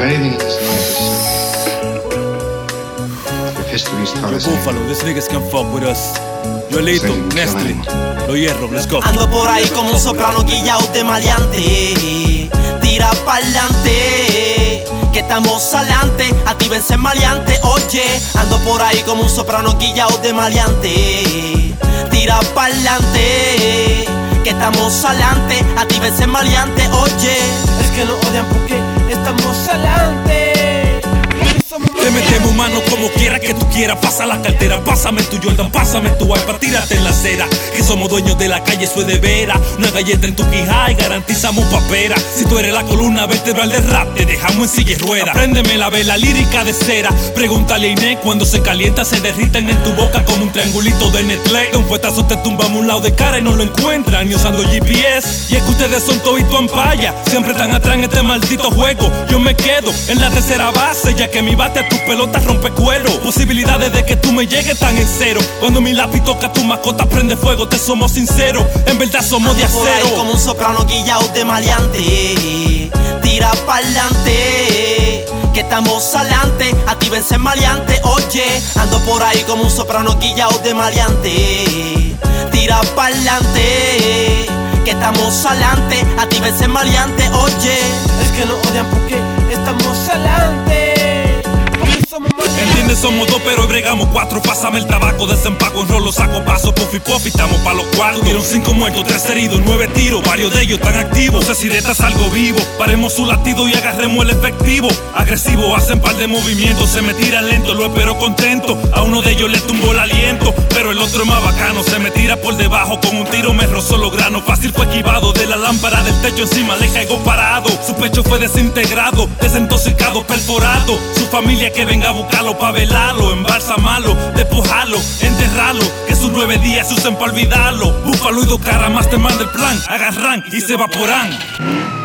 Anything in this life is if history's taught Yo us Buffalo, these niggas can fuck with us. Joelito, Nestri, Lo Hierro, let's go. Ando por ahí como un soprano guillao de maleante. Tira pa'lante, que estamos adelante. Actívense maleante, oye. Ando por ahí como un soprano guillao de maleante. Tira pa'lante, que estamos adelante. Actívense maleante, oye. Es que no odian porque estamos adelante. Te metemos mano como quiera que tú quieras. Pasa la cartera, pásame tu Jordan, pásame tu iPad, tírate en la acera. Que somos dueños de la calle, eso es de vera. Una galleta en tu quijá y garantizamos papera. Si tú eres la columna vertebral del rap, te dejamos en silla y rueda. Préndeme la vela lírica de cera. Pregúntale a Inés cuando se calienta, se derriten en tu boca como un triangulito de Nestlé. Un fuetazo te tumbamos un lado de cara y no lo encuentran. Ni usando GPS. Y es que ustedes son todito en paya. Siempre están atrás en este maldito juego. Yo me quedo en la tercera base, ya que mi bate a tu pelota rompe cuero. Posibilidades de que tú me llegues tan en cero. Cuando mi lápiz toca tu mascota, prende fuego. Te somos sinceros. En verdad somos de Por ahí acero. como un soprano guillao de maleante. Tira pa'lante, que estamos adelante. Actívense maleante, oye. Ando por ahí como un soprano guillao de maleante. Tira pa'lante, que estamos adelante. Actívense maleante, oye. Es que no odian porque estamos adelante. Somos dos, pero bregamos cuatro. Pásame el tabaco, desempaco, enrolo, saco, paso, puff y puff y estamos pa' los cuatro. Tuvieron cinco muertos, tres heridos, nueve tiros. Varios de ellos están activos. No sé si de estas algo vivo. Paremos su latido y agarremos el efectivo. Agresivo, hacen par de movimientos. Se me tira lento, lo espero contento. A uno de ellos le tumbó el aliento. Pero el otro es más bacano. Se me tira por debajo. Con un tiro me rozó los granos. Fácil fue esquivado. De la lámpara del techo encima le caigo parado. Su pecho fue desintegrado, desintoxicado, perforado. Su familia que venga a buscarlo pa' velarlo, embalsamarlo, despojarlo, enterrarlo. Que sus nueve días se usen pa' olvidarlo. Búfalo y dos caras más te manda el plan. Agarran y se evaporan.